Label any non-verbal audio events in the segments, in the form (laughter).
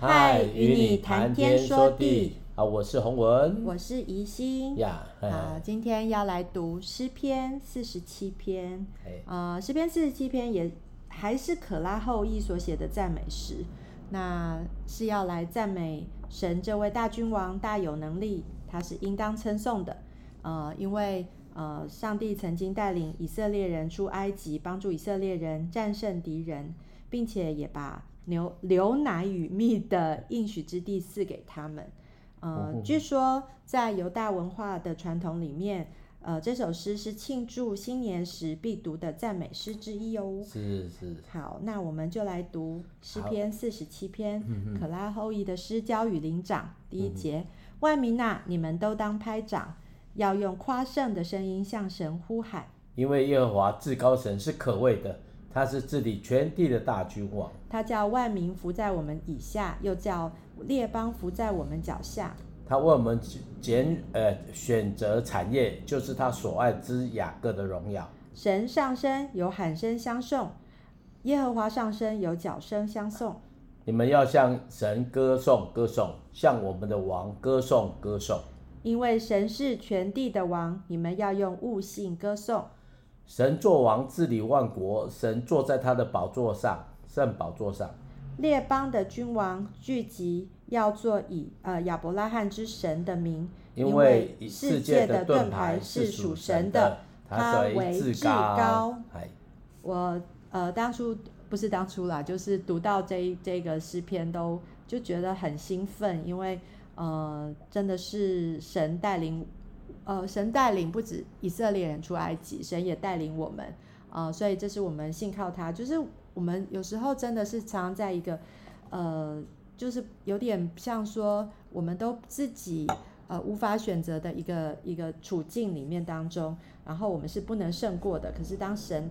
嗨，与你谈天说地啊！我是洪文，我是怡心呀。好，今天要来读诗篇四十七篇。呃，诗篇四十七篇也还是可拉后裔所写的赞美诗，那是要来赞美神这位大君王大有能力，他是应当称颂的。呃，因为呃，上帝曾经带领以色列人出埃及，帮助以色列人战胜敌人，并且也把牛牛奶与蜜的应许之地赐给他们。呃，嗯、据说在犹大文化的传统里面，呃，这首诗是庆祝新年时必读的赞美诗之一哦。是是。好，那我们就来读诗篇四十七篇，可拉后裔的诗交与灵长。第一节：万民哪，你们都当拍掌，要用夸胜的声音向神呼喊，因为耶和华至高神是可畏的。他是治理全地的大君王，他叫万民伏在我们以下，又叫列邦伏在我们脚下。他为我们拣呃选择产业，就是他所爱之雅各的荣耀。神上升有喊声相送，耶和华上升有脚声相送。你们要向神歌颂歌颂，向我们的王歌颂歌颂，因为神是全地的王，你们要用悟性歌颂。神作王治理万国，神坐在他的宝座上，圣宝座上。列邦的君王聚集，要做以呃亚伯拉罕之神的名，因为世界的盾牌是属神的，他为至高。我呃当初不是当初啦，就是读到这这个诗篇都就觉得很兴奋，因为呃真的是神带领。呃，神带领不止以色列人出埃及，神也带领我们，呃，所以这是我们信靠他。就是我们有时候真的是常常在一个，呃，就是有点像说，我们都自己呃无法选择的一个一个处境里面当中，然后我们是不能胜过的。可是当神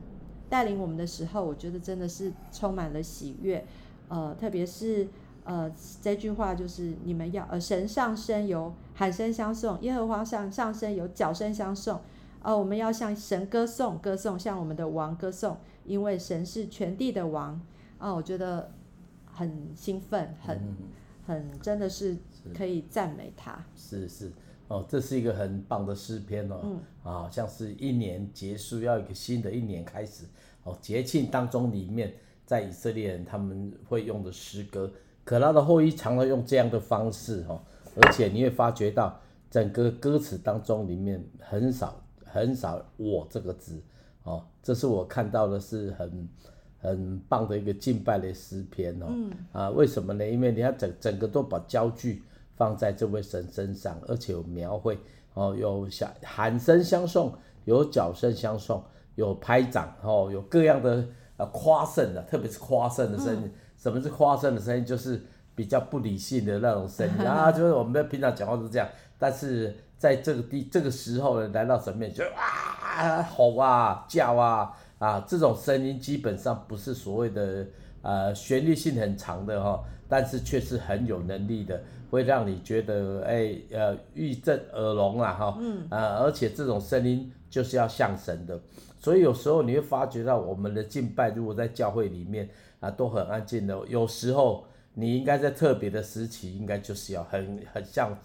带领我们的时候，我觉得真的是充满了喜悦，呃，特别是。呃，这句话就是你们要呃，神上身有喊声相送，耶和华上上身有脚声相送。呃，我们要向神歌颂，歌颂向我们的王歌颂，因为神是全地的王。啊、呃，我觉得很兴奋，很很真的是可以赞美他。是是哦，这是一个很棒的诗篇哦。嗯。啊，像是一年结束，要一个新的一年开始。哦，节庆当中里面，在以色列人他们会用的诗歌。可拉的后裔常常用这样的方式哈，而且你会发觉到整个歌词当中里面很少很少“我”这个字哦，这是我看到的是很很棒的一个敬拜的诗篇哦。嗯。啊，为什么呢？因为你看整整个都把焦距放在这位神身上，而且有描绘哦，有响喊声相送，有角声相送，有拍掌哦，有各样的呃夸胜的，特别是夸胜的声音。嗯什么是夸胜的声音？就是比较不理性的那种声音 (laughs) 啊，就是我们平常讲话是这样，但是在这个地这个时候呢，来到神面前就啊吼啊叫啊啊，这种声音基本上不是所谓的呃旋律性很长的哈，但是却是很有能力的，会让你觉得哎呃欲震耳聋啊哈，嗯啊，而且这种声音就是要像神的，所以有时候你会发觉到我们的敬拜，如果在教会里面。啊，都很安静的。有时候你应该在特别的时期，应该就是要很很像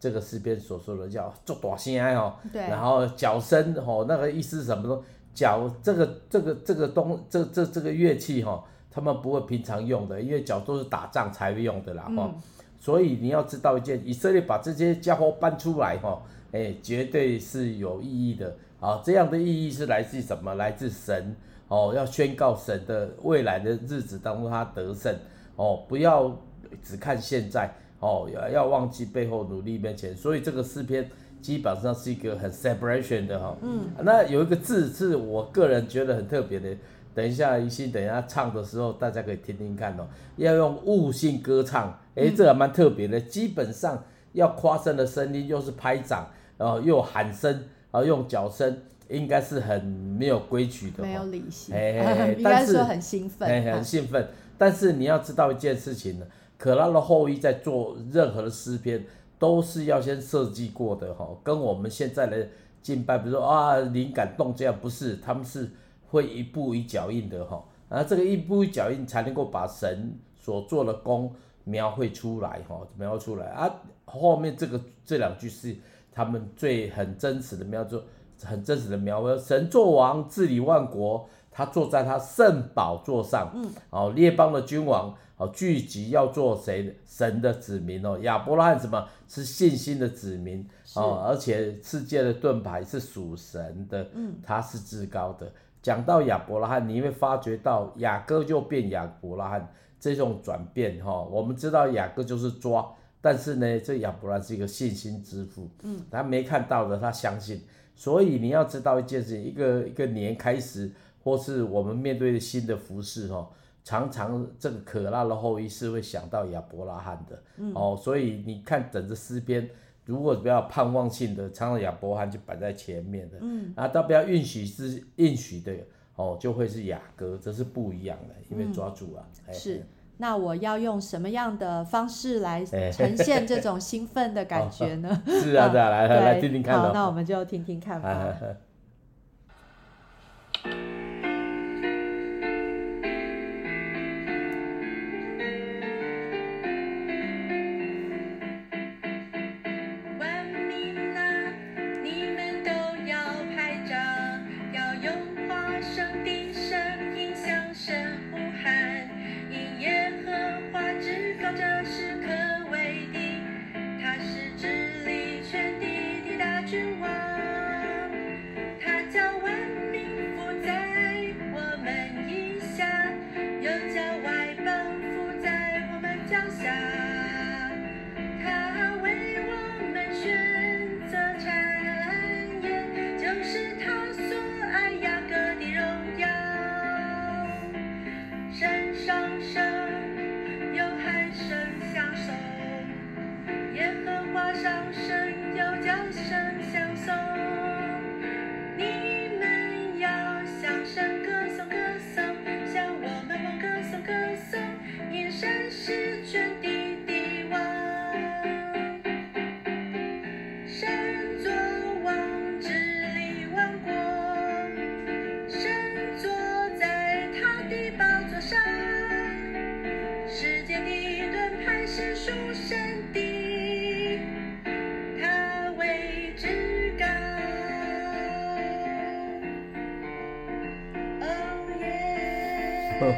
这个诗篇所说的，叫做大声哦。对。然后脚声哦，那个意思是什么呢？角这个这个这个东这这这个乐器哈，他们不会平常用的，因为脚都是打仗才会用的啦哈。嗯。所以你要知道一件，以色列把这些家伙搬出来哈，哎，绝对是有意义的。啊，这样的意义是来自什么？来自神。哦，要宣告神的未来的日子当中他得胜哦，不要只看现在哦，要要忘记背后努力面前。所以这个诗篇基本上是一个很 separation 的哈、哦。嗯。那有一个字是我个人觉得很特别的，等一下一心等一下唱的时候，大家可以听听看哦。要用悟性歌唱，诶，这还蛮特别的。基本上要夸张的声音又是拍掌，然后又喊声，然后用脚声。应该是很没有规矩的，没有理性，哎，(laughs) 应该说很兴奋，哎，很兴奋。但是你要知道一件事情呢，可拉的后裔在做任何的诗篇，都是要先设计过的哈，跟我们现在的敬拜，比如说啊灵感动这样，不是，他们是会一步一脚印的哈，啊，这个一步一脚印才能够把神所做的功描绘出来哈，描绘出来啊。后面这个这两句是他们最很真实的描述，很真实的描绘。神作王治理万国，他坐在他圣宝座上，嗯，哦，列邦的君王哦聚集要做谁神的子民哦，亚伯拉罕什么是信心的子民哦，而且世界的盾牌是属神的，嗯，他是至高的。讲到亚伯拉罕，你会发觉到雅各就变亚伯拉罕这种转变哈。我们知道雅各就是抓，但是呢，这亚伯拉罕是一个信心之父，嗯，他没看到的，他相信。所以你要知道一件事情，一个一个年开始，或是我们面对的新的服饰哈，常常这个可拉的后裔是会想到亚伯拉罕的，嗯，哦，所以你看整个诗篇。如果比较盼望性的，常常亚伯拉罕就摆在前面的，嗯，啊，到不要允许是允许的哦，就会是雅歌，这是不一样的，因为抓住啊。嗯、是，那我要用什么样的方式来呈现这种兴奋的感觉呢？(laughs) 是啊，是啊，来来来 (laughs) 听听看。好，那我们就听听看吧。(laughs)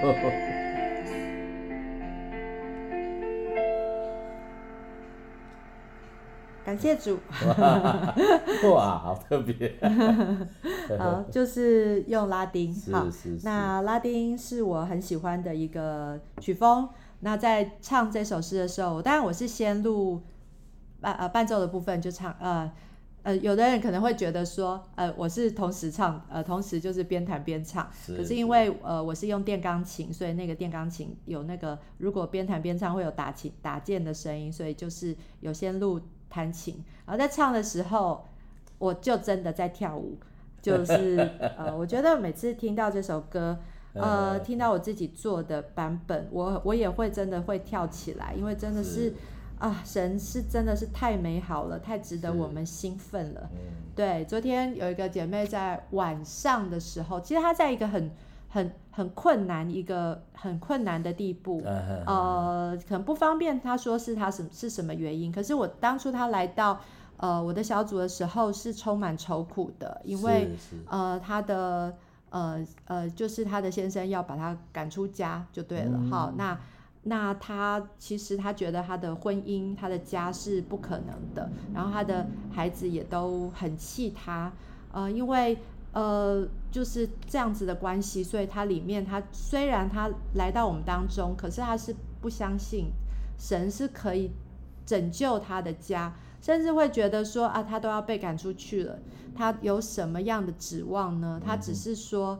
(laughs) 感谢主哇，(laughs) 哇，好特别。(laughs) 好，就是用拉丁。好，那拉丁是我很喜欢的一个曲风。那在唱这首诗的时候，当然我是先录伴呃伴奏的部分，就唱呃。呃，有的人可能会觉得说，呃，我是同时唱，呃，同时就是边弹边唱。是。可是因为呃，我是用电钢琴，所以那个电钢琴有那个，如果边弹边唱会有打琴打键的声音，所以就是有先录弹琴，然后在唱的时候，我就真的在跳舞，就 (laughs) 是呃，我觉得每次听到这首歌，(laughs) 呃，听到我自己做的版本，我我也会真的会跳起来，因为真的是。是啊，神是真的是太美好了，太值得我们兴奋了。嗯、对，昨天有一个姐妹在晚上的时候，其实她在一个很、很、很困难、一个很困难的地步，嗯、呃，可能不方便她说是她什是什么原因。可是我当初她来到呃我的小组的时候，是充满愁苦的，因为呃她的呃呃就是她的先生要把她赶出家，就对了。嗯、好，那。那他其实他觉得他的婚姻、他的家是不可能的，然后他的孩子也都很气他，呃，因为呃就是这样子的关系，所以他里面他虽然他来到我们当中，可是他是不相信神是可以拯救他的家，甚至会觉得说啊，他都要被赶出去了，他有什么样的指望呢？他只是说。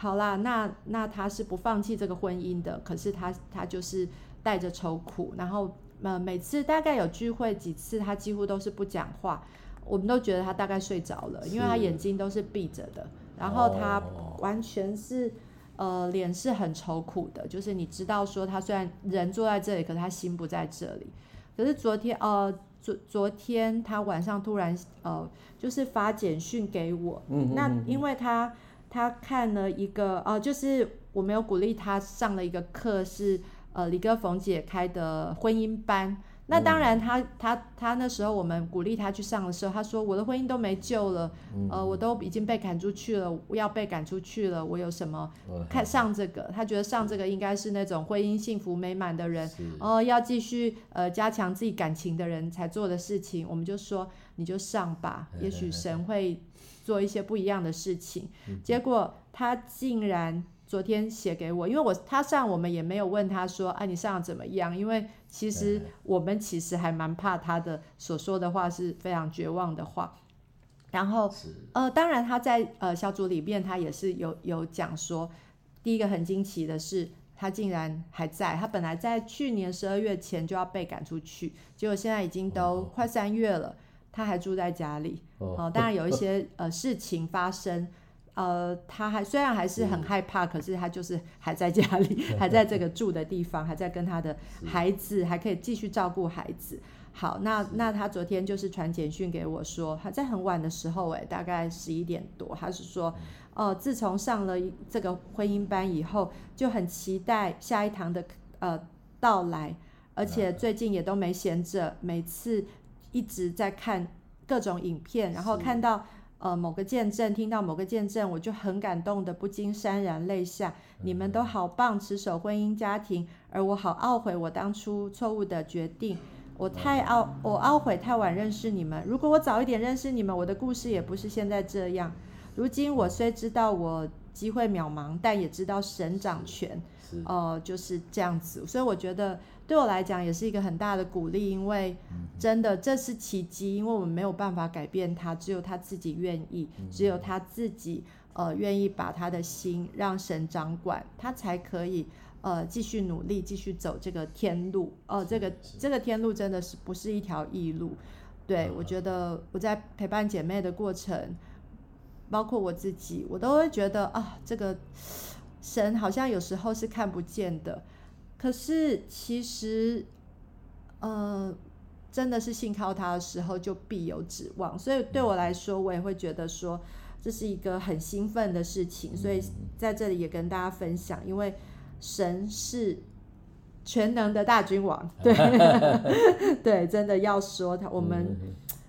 好啦，那那他是不放弃这个婚姻的，可是他他就是带着愁苦，然后呃每次大概有聚会几次，他几乎都是不讲话，我们都觉得他大概睡着了，因为他眼睛都是闭着的，然后他完全是呃脸是很愁苦的，就是你知道说他虽然人坐在这里，可是他心不在这里。可是昨天呃昨昨天他晚上突然呃就是发简讯给我，嗯，那因为他。他看了一个，哦、呃，就是我没有鼓励他上了一个课，是呃李哥冯姐开的婚姻班。那当然他，他他他那时候我们鼓励他去上的时候，他说我的婚姻都没救了，嗯、呃，我都已经被赶出去了，我要被赶出去了，我有什么看上这个？他觉得上这个应该是那种婚姻幸福美满的人，哦、呃，要继续呃加强自己感情的人才做的事情。我们就说你就上吧，也许神会做一些不一样的事情。结果他竟然。昨天写给我，因为我他上我们也没有问他说啊，你上怎么样？因为其实我们其实还蛮怕他的所说的话是非常绝望的话。然后呃，当然他在呃小组里面他也是有有讲说，第一个很惊奇的是他竟然还在，他本来在去年十二月前就要被赶出去，结果现在已经都快三月了，他还住在家里。哦、呃，当然有一些呃事情发生。呃，他还虽然还是很害怕，可是他就是还在家里，(laughs) 还在这个住的地方，还在跟他的孩子，还可以继续照顾孩子。好，那那他昨天就是传简讯给我说，他在很晚的时候，哎，大概十一点多，他是说，哦、呃，自从上了这个婚姻班以后，就很期待下一堂的呃到来，而且最近也都没闲着，每次一直在看各种影片，然后看到。呃，某个见证，听到某个见证，我就很感动的不禁潸然泪下。你们都好棒，持守婚姻家庭，而我好懊悔我当初错误的决定。我太懊，我懊悔太晚认识你们。如果我早一点认识你们，我的故事也不是现在这样。如今我虽知道我机会渺茫，但也知道神掌权。哦、呃，就是这样子。所以我觉得。对我来讲也是一个很大的鼓励，因为真的这是奇迹，因为我们没有办法改变他，只有他自己愿意，只有他自己呃愿意把他的心让神掌管，他才可以呃继续努力，继续走这个天路。哦、呃，这个这个天路真的是不是一条易路？对，我觉得我在陪伴姐妹的过程，包括我自己，我都会觉得啊，这个神好像有时候是看不见的。可是其实，呃，真的是信靠他的时候，就必有指望。所以对我来说，我也会觉得说，这是一个很兴奋的事情。所以在这里也跟大家分享，因为神是全能的大君王，对 (laughs) 对，真的要说他，我们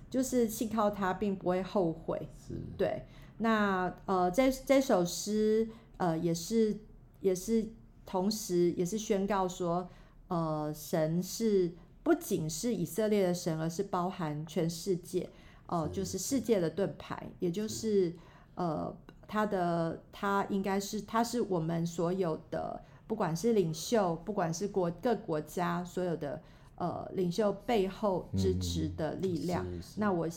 就是信靠他，并不会后悔。对。那呃，这这首诗呃，也是也是。同时，也是宣告说，呃，神是不仅是以色列的神，而是包含全世界，哦、呃，就是世界的盾牌，也就是呃，他的他应该是他是我们所有的，不管是领袖，不管是国各国家所有的呃领袖背后支持的力量。嗯、那我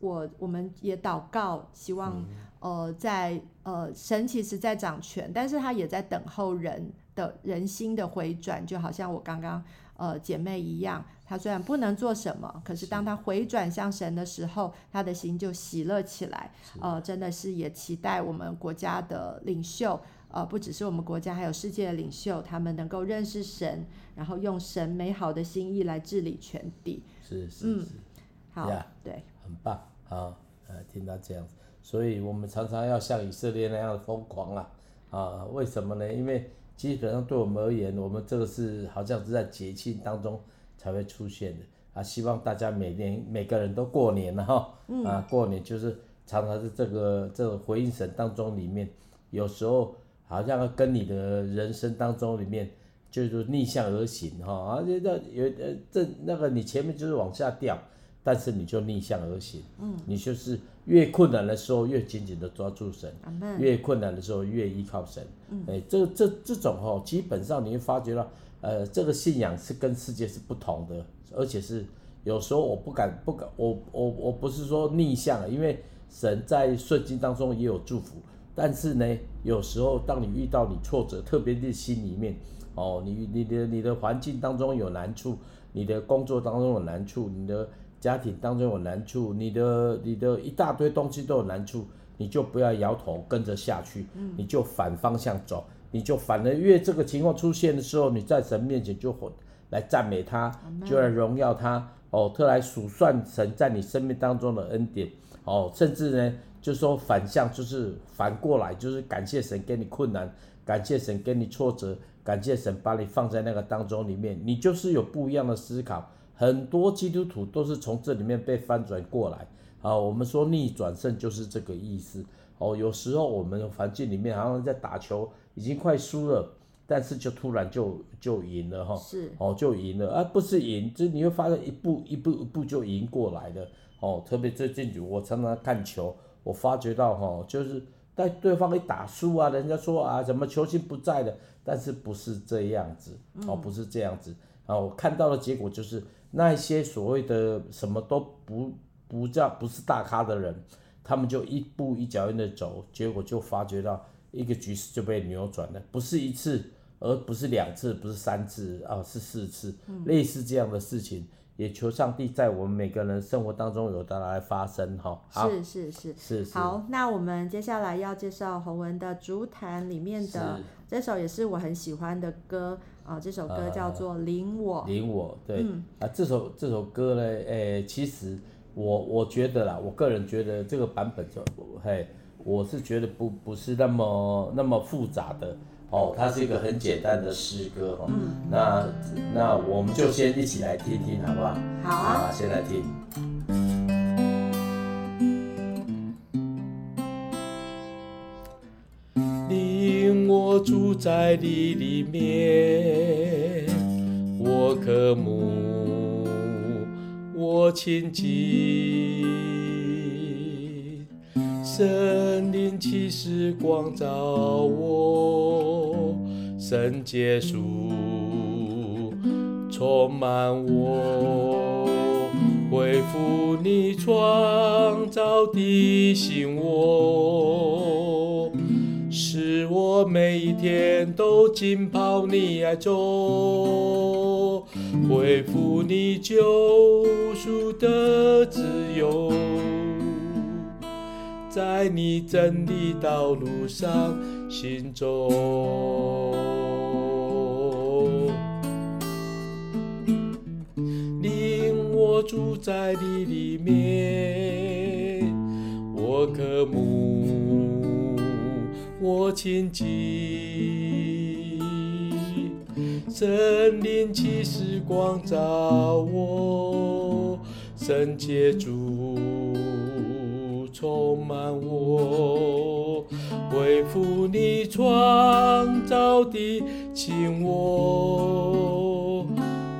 我我们也祷告，希望呃在呃神其实在掌权，但是他也在等候人。的人心的回转，就好像我刚刚呃姐妹一样，她虽然不能做什么，可是当她回转向神的时候，她的心就喜乐起来。呃，真的是也期待我们国家的领袖，呃，不只是我们国家，还有世界的领袖，他们能够认识神，然后用神美好的心意来治理全地。是是是，嗯，好，yeah, 对，很棒，啊，呃，听到这样子，所以我们常常要像以色列那样疯狂啊，啊，为什么呢？因为基本上对我们而言，我们这个是好像是在节庆当中才会出现的啊。希望大家每年每个人都过年了哈，啊，过年就是常常是这个这个回应神当中里面，有时候好像跟你的人生当中里面就是逆向而行哈，啊，这有呃这那个你前面就是往下掉。但是你就逆向而行，嗯，你就是越困难的时候越紧紧的抓住神，嗯、越困难的时候越依靠神，嗯，哎，这这这种哦，基本上你会发觉到，呃，这个信仰是跟世界是不同的，而且是有时候我不敢不敢，我我我不是说逆向，因为神在顺境当中也有祝福，但是呢，有时候当你遇到你挫折，特别是心里面，哦，你你的你的环境当中有难处，你的工作当中有难处，你的家庭当中有难处，你的你的一大堆东西都有难处，你就不要摇头跟着下去，嗯，你就反方向走，你就反而越这个情况出现的时候，你在神面前就来赞美他，就来荣耀他，哦，特来数算神在你生命当中的恩典，哦，甚至呢，就说反向，就是反过来，就是感谢神给你困难，感谢神给你挫折，感谢神把你放在那个当中里面，你就是有不一样的思考。很多基督徒都是从这里面被翻转过来。啊，我们说逆转胜就是这个意思。哦，有时候我们的环境里面好像在打球，已经快输了，但是就突然就就赢了哈。是。哦，就赢了，而、啊、不是赢，就你会发现一步一步一步就赢过来的。哦，特别最近我常常看球，我发觉到哈，就是在对方一打输啊，人家说啊，怎么球星不在了，但是不是这样子，哦，不是这样子。然后我看到的结果就是。那一些所谓的什么都不不叫不是大咖的人，他们就一步一脚印的走，结果就发觉到一个局势就被扭转了，不是一次，而不是两次，不是三次啊，是四次，嗯、类似这样的事情，也求上帝在我们每个人生活当中有的来发生哈。是是是是是。好，那我们接下来要介绍洪文的竹坛里面的这首也是我很喜欢的歌。啊，这首歌叫做《领我》。领我，对，嗯、啊，这首这首歌呢，诶、欸，其实我我觉得啦，我个人觉得这个版本就，嘿，我是觉得不不是那么那么复杂的哦，它是一个很简单的诗歌哦。嗯。那那我们就先一起来听听，好不好？好啊，啊，先来听。在你里面，我渴慕，我亲近，圣灵启示光照我，圣洁属充满我，恢复你创造的新我。每一天都浸泡你爱中，恢复你救赎的自由，在你真理道路上行走。领我住在你里面，我渴慕。我亲近，圣灵启示光照我，圣洁主充满我，恢复你创造的新我，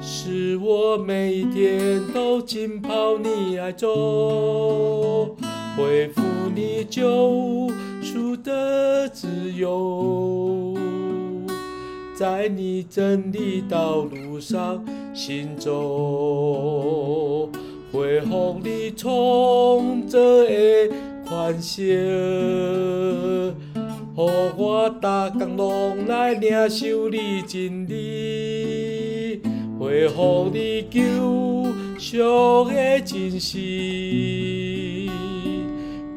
使我每天都浸泡你爱中，恢复你救的自由，在你真理道路上行走，恢复你从这的宽恕，让我每天拢来领受你真理，恢复你救赎的真实。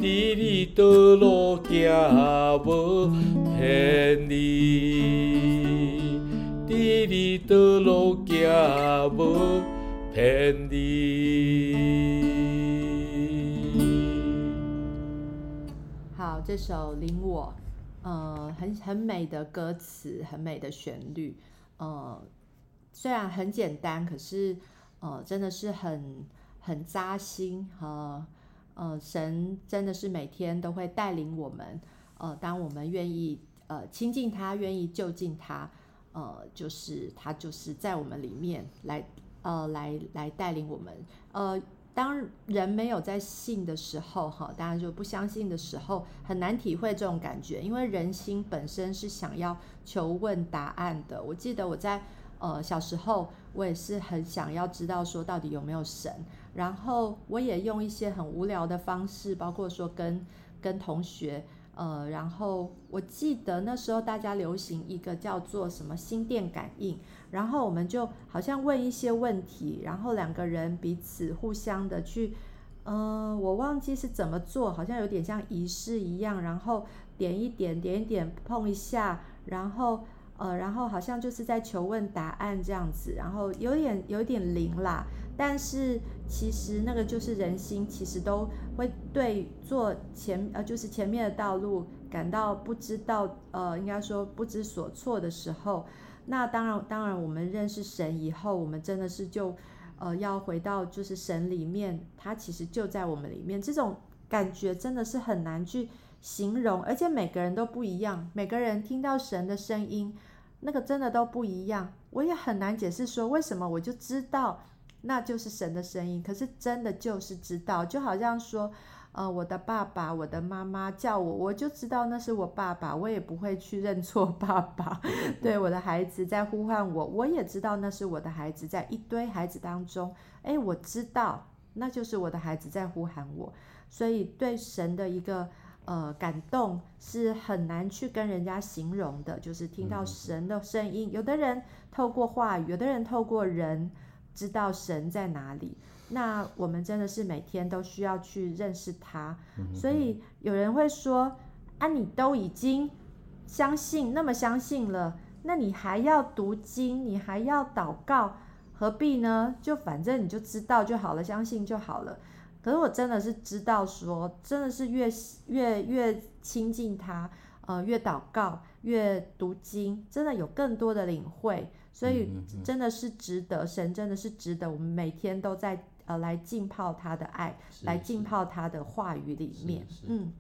在你道路行无偏离，在你道路行无偏离。好，这首《领我》，呃，很很美的歌词，很美的旋律，呃，虽然很简单，可是呃，真的是很很扎心哈。呃呃，神真的是每天都会带领我们。呃，当我们愿意呃亲近他，愿意就近他，呃，就是他就是在我们里面来呃来来带领我们。呃，当人没有在信的时候，哈，当然就不相信的时候，很难体会这种感觉，因为人心本身是想要求问答案的。我记得我在呃小时候，我也是很想要知道说到底有没有神。然后我也用一些很无聊的方式，包括说跟跟同学，呃，然后我记得那时候大家流行一个叫做什么心电感应，然后我们就好像问一些问题，然后两个人彼此互相的去，嗯、我忘记是怎么做，好像有点像仪式一样，然后点一点，点一点，碰一下，然后呃，然后好像就是在求问答案这样子，然后有点有点灵啦。但是其实那个就是人心，其实都会对做前呃就是前面的道路感到不知道呃应该说不知所措的时候，那当然，当然，我们认识神以后，我们真的是就，呃，要回到就是神里面，他其实就在我们里面。这种感觉真的是很难去形容，而且每个人都不一样，每个人听到神的声音，那个真的都不一样。我也很难解释说为什么我就知道那就是神的声音，可是真的就是知道，就好像说。呃，我的爸爸，我的妈妈叫我，我就知道那是我爸爸，我也不会去认错爸爸。(laughs) 对，我的孩子在呼唤我，我也知道那是我的孩子，在一堆孩子当中，诶，我知道那就是我的孩子在呼喊我。所以对神的一个呃感动是很难去跟人家形容的，就是听到神的声音。有的人透过话语，有的人透过人知道神在哪里。那我们真的是每天都需要去认识他，所以有人会说：“啊，你都已经相信那么相信了，那你还要读经，你还要祷告，何必呢？就反正你就知道就好了，相信就好了。”可是我真的是知道说，真的是越越越亲近他，呃，越祷告，越读经，真的有更多的领会，所以真的是值得，神真的是值得，我们每天都在。呃，来浸泡他的爱，来浸泡他的话语里面。嗯，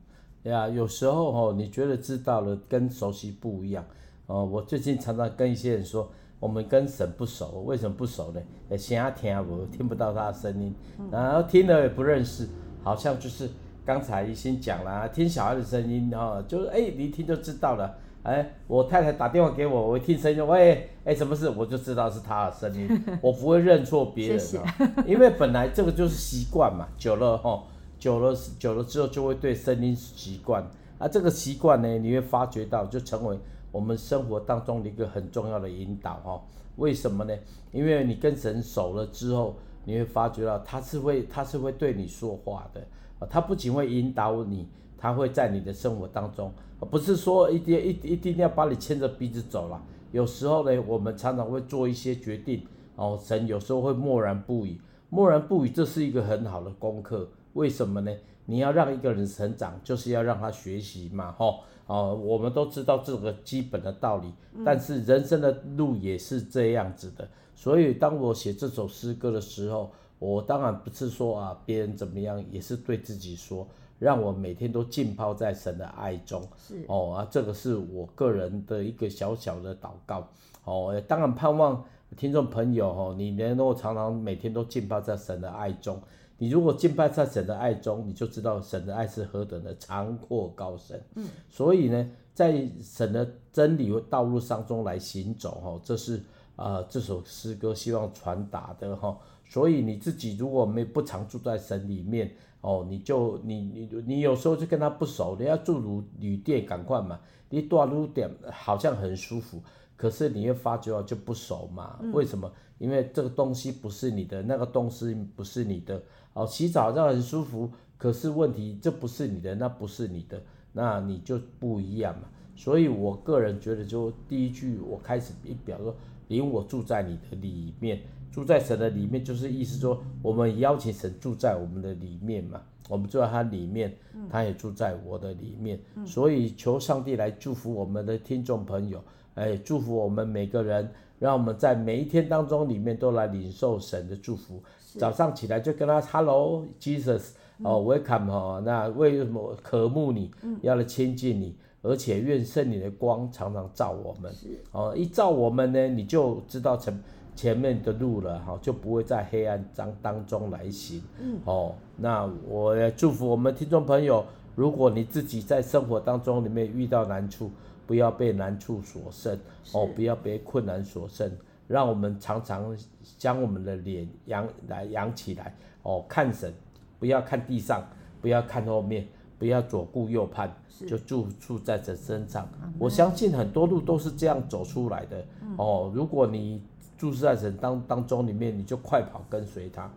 对啊，有时候哦，你觉得知道了跟熟悉不一样哦。我最近常常跟一些人说，我们跟神不熟，为什么不熟呢？先听我听不到他的声音，然后听了也不认识，好像就是刚才一心讲了，听小孩的声音哦，就是哎，你一听就知道了。哎，我太太打电话给我，我一听声音，喂，哎，什么事？我就知道是他的声音，我不会认错别人哦，谢谢因为本来这个就是习惯嘛，久了哈，久了久了之后就会对声音习惯，啊，这个习惯呢，你会发觉到就成为我们生活当中的一个很重要的引导哈。为什么呢？因为你跟神熟了之后，你会发觉到他是会他是会对你说话的，啊，他不仅会引导你。他会在你的生活当中，不是说一定一一定要把你牵着鼻子走了。有时候呢，我们常常会做一些决定，哦，神有时候会默然不语，默然不语，这是一个很好的功课。为什么呢？你要让一个人成长，就是要让他学习嘛，吼，哦，我们都知道这个基本的道理，但是人生的路也是这样子的。所以当我写这首诗歌的时候，我当然不是说啊别人怎么样，也是对自己说。让我每天都浸泡在神的爱中，是哦啊，这个是我个人的一个小小的祷告哦。当然盼望听众朋友哦，你能够常常每天都浸泡在神的爱中。你如果敬拜在神的爱中，你就知道神的爱是何等的长阔高深。嗯，所以呢，在神的真理和道路上中来行走哈，这是啊、呃、这首诗歌希望传达的哈。所以你自己如果没不常住在神里面。哦，你就你你你有时候就跟他不熟，你要住旅旅店赶快嘛，你住旅店好像很舒服，可是你又发觉就不熟嘛？嗯、为什么？因为这个东西不是你的，那个东西不是你的。哦，洗澡好像很舒服，可是问题这不是你的，那不是你的，那你就不一样嘛。所以我个人觉得，就第一句我开始一表说，领我住在你的里面。住在神的里面，就是意思说，我们邀请神住在我们的里面嘛。我们住在他里面，他也住在我的里面。所以求上帝来祝福我们的听众朋友，哎，祝福我们每个人，让我们在每一天当中里面都来领受神的祝福。早上起来就跟他 Hello Jesus，哦，Welcome 哦，那为什么渴慕你，要来亲近你，而且愿圣你的光常常照我们。哦，一照我们呢，你就知道成。前面的路了哈，就不会在黑暗当当中来行。嗯，哦，那我也祝福我们听众朋友，如果你自己在生活当中里面遇到难处，不要被难处所胜，哦，不要被困难所胜，让我们常常将我们的脸扬来扬起来，哦，看神，不要看地上，不要看后面，不要左顾右盼，就住住在这身上。我相信很多路都是这样走出来的。哦，如果你注视在神当当中里面，你就快跑跟随他。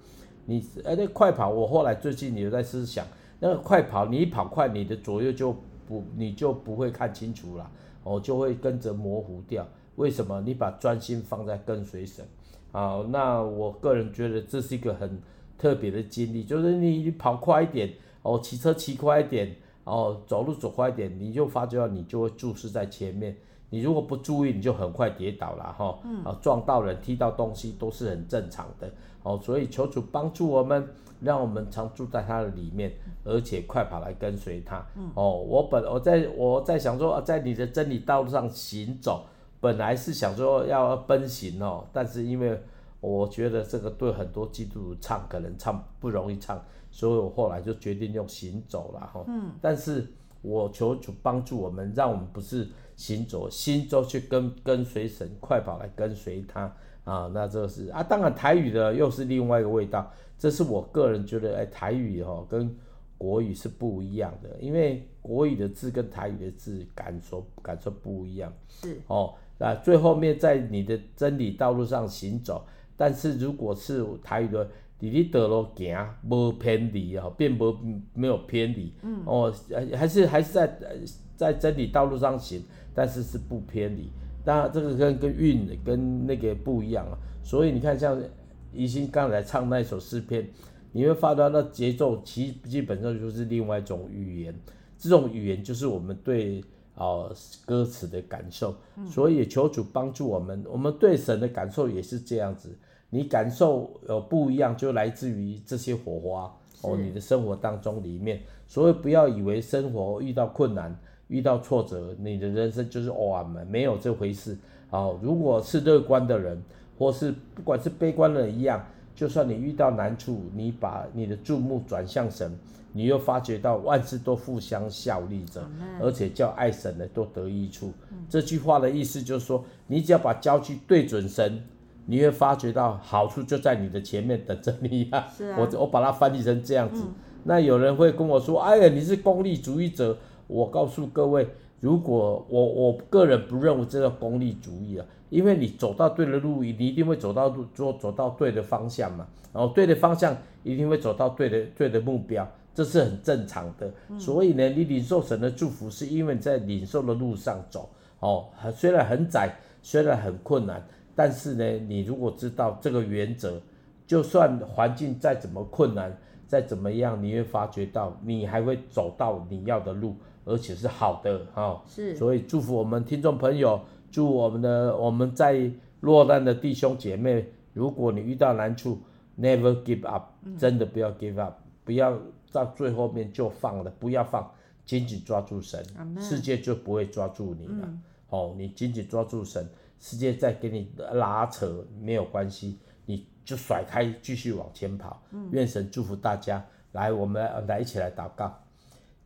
你哎，那快跑，我后来最近有在思想，那个快跑，你一跑快，你的左右就不，你就不会看清楚了，哦，就会跟着模糊掉。为什么？你把专心放在跟随神。好，那我个人觉得这是一个很特别的经历，就是你跑快一点，哦，骑车骑快一点，哦，走路走快一点，你就发觉到你就会注视在前面。你如果不注意，你就很快跌倒了哈。嗯。啊，撞到人、踢到东西都是很正常的。哦，所以求主帮助我们，让我们常住在他的里面，而且快跑来跟随他。嗯。哦，我本我在我在想说，在你的真理道路上行走，本来是想说要奔行哦，但是因为我觉得这个对很多基督徒唱可能唱不容易唱，所以我后来就决定用行走了哈。嗯。但是我求主帮助我们，让我们不是。行走，心中去跟跟随神，快跑来跟随他啊！那这是啊，当然台语的又是另外一个味道。这是我个人觉得，哎，台语哈、哦、跟国语是不一样的，因为国语的字跟台语的字感受感受不一样。是哦，那最后面在你的真理道路上行走，但是如果是台语的，你的道路行无偏离哦，并不没有偏离。嗯哦，还是还是在在真理道路上行。但是是不偏离，当然这个跟跟韵跟那个不一样啊，所以你看像宜兴刚才唱那首诗篇，你会发觉那节奏其基本上就是另外一种语言，这种语言就是我们对啊、呃、歌词的感受，所以求主帮助我们，我们对神的感受也是这样子，你感受有不一样，就来自于这些火花哦，你的生活当中里面，所以不要以为生活遇到困难。遇到挫折，你的人生就是哇，没有这回事。好，如果是乐观的人，或是不管是悲观的人一样，就算你遇到难处，你把你的注目转向神，你又发觉到万事都互相效力着，而且叫爱神的都得益处。这句话的意思就是说，你只要把焦距对准神，你会发觉到好处就在你的前面等着你啊。啊。我我把它翻译成这样子。那有人会跟我说：“哎呀，你是功利主义者。”我告诉各位，如果我我个人不认为这叫功利主义啊，因为你走到对的路，你一定会走到路走走到对的方向嘛，然后对的方向一定会走到对的对的目标，这是很正常的。所以呢，你领受神的祝福，是因为你在领受的路上走，哦，虽然很窄，虽然很困难，但是呢，你如果知道这个原则，就算环境再怎么困难，再怎么样，你会发觉到你还会走到你要的路。而且是好的哈，哦、是，所以祝福我们听众朋友，祝我们的我们在落难的弟兄姐妹，如果你遇到难处，never give up，真的不要 give up，嗯、不要到最后面就放了，不要放，紧紧抓住神，嗯、世界就不会抓住你了。嗯、哦，你紧紧抓住神，世界再给你拉扯没有关系，你就甩开，继续往前跑。嗯、愿神祝福大家，来，我们，来一起来祷告。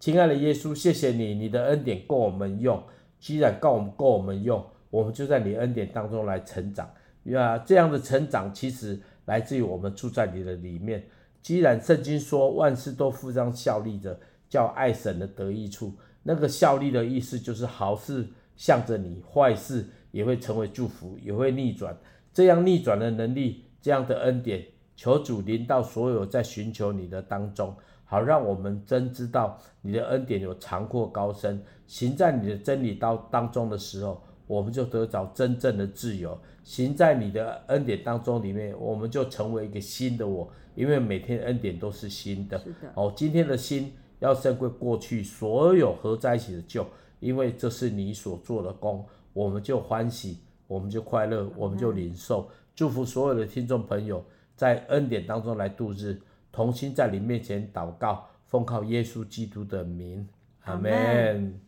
亲爱的耶稣，谢谢你，你的恩典够我们用。既然够我们够我们用，我们就在你恩典当中来成长。呀，这样的成长其实来自于我们住在你的里面。既然圣经说万事都互相效力着，叫爱神的得益处，那个效力的意思就是好事向着你，坏事也会成为祝福，也会逆转。这样逆转的能力，这样的恩典，求主临到所有在寻求你的当中。好，让我们真知道你的恩典有长阔高深，行在你的真理当当中的时候，我们就得着真正的自由。行在你的恩典当中里面，我们就成为一个新的我，因为每天恩典都是新的。是的。哦，今天的新要胜过过去所有合在一起的旧，因为这是你所做的功，我们就欢喜，我们就快乐，我们就领受。嗯、祝福所有的听众朋友在恩典当中来度日。同心在你面前祷告，奉靠耶稣基督的名，阿门。